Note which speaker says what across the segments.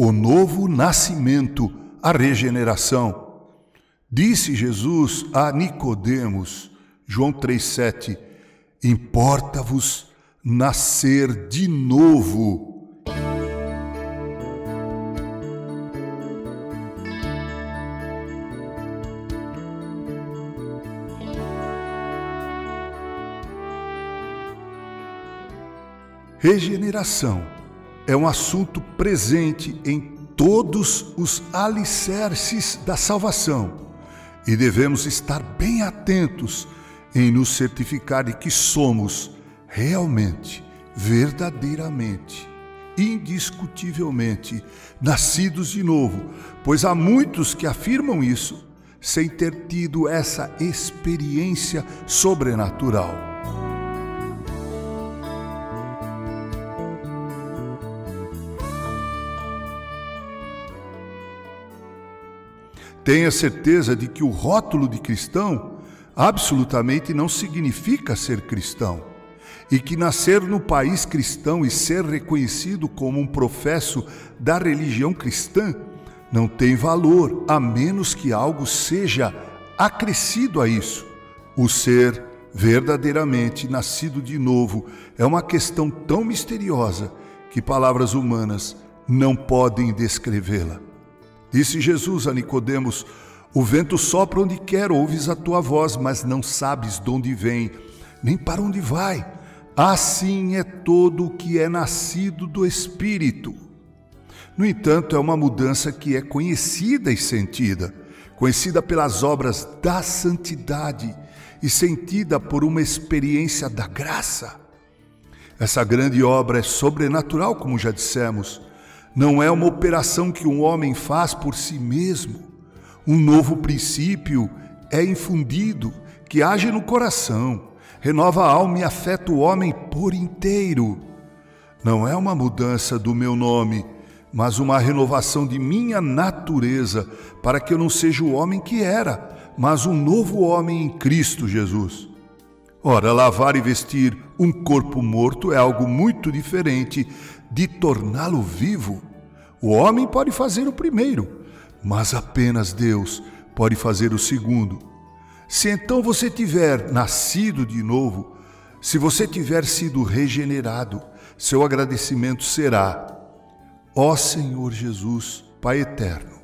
Speaker 1: o novo nascimento, a regeneração. Disse Jesus a Nicodemos, João 3:7, importa-vos nascer de novo. Regeneração é um assunto presente em todos os alicerces da salvação e devemos estar bem atentos em nos certificar de que somos realmente, verdadeiramente, indiscutivelmente nascidos de novo, pois há muitos que afirmam isso sem ter tido essa experiência sobrenatural. Tenha certeza de que o rótulo de cristão absolutamente não significa ser cristão. E que nascer no país cristão e ser reconhecido como um professo da religião cristã não tem valor, a menos que algo seja acrescido a isso. O ser verdadeiramente nascido de novo é uma questão tão misteriosa que palavras humanas não podem descrevê-la. Disse Jesus a Nicodemos: O vento sopra onde quer, ouves a tua voz, mas não sabes de onde vem, nem para onde vai. Assim é todo o que é nascido do Espírito. No entanto, é uma mudança que é conhecida e sentida, conhecida pelas obras da santidade e sentida por uma experiência da graça. Essa grande obra é sobrenatural, como já dissemos não é uma operação que um homem faz por si mesmo. Um novo princípio é infundido, que age no coração, renova a alma e afeta o homem por inteiro. Não é uma mudança do meu nome, mas uma renovação de minha natureza, para que eu não seja o homem que era, mas um novo homem em Cristo Jesus. Ora, lavar e vestir um corpo morto é algo muito diferente de torná-lo vivo. O homem pode fazer o primeiro, mas apenas Deus pode fazer o segundo. Se então você tiver nascido de novo, se você tiver sido regenerado, seu agradecimento será: Ó Senhor Jesus, Pai eterno,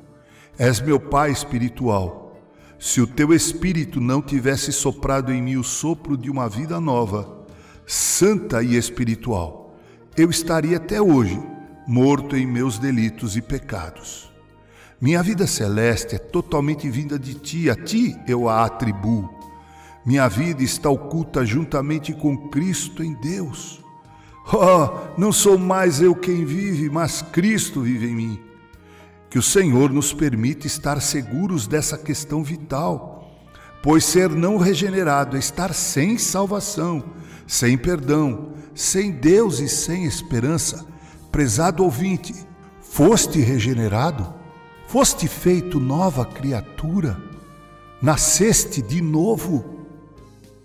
Speaker 1: és meu Pai espiritual. Se o teu espírito não tivesse soprado em mim o sopro de uma vida nova, santa e espiritual, eu estaria até hoje morto em meus delitos e pecados. Minha vida celeste é totalmente vinda de ti, a ti eu a atribuo. Minha vida está oculta juntamente com Cristo em Deus. Oh, não sou mais eu quem vive, mas Cristo vive em mim. Que o Senhor nos permita estar seguros dessa questão vital, pois ser não regenerado é estar sem salvação, sem perdão, sem Deus e sem esperança Prezado ouvinte, foste regenerado? Foste feito nova criatura? Nasceste de novo?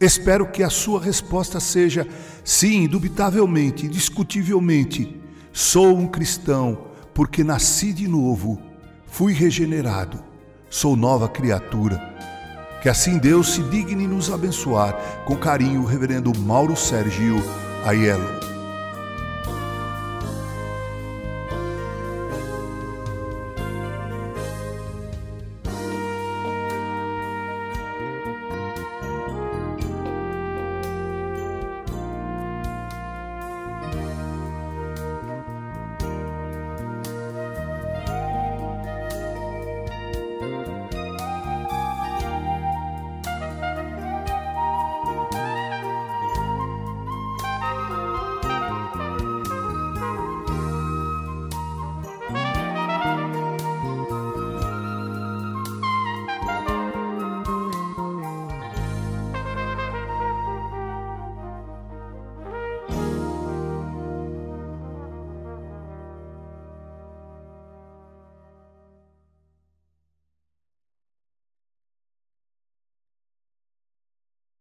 Speaker 1: Espero que a sua resposta seja sim, indubitavelmente, indiscutivelmente. Sou um cristão porque nasci de novo, fui regenerado, sou nova criatura. Que assim Deus se digne nos abençoar. Com carinho, Reverendo Mauro Sérgio Aiello.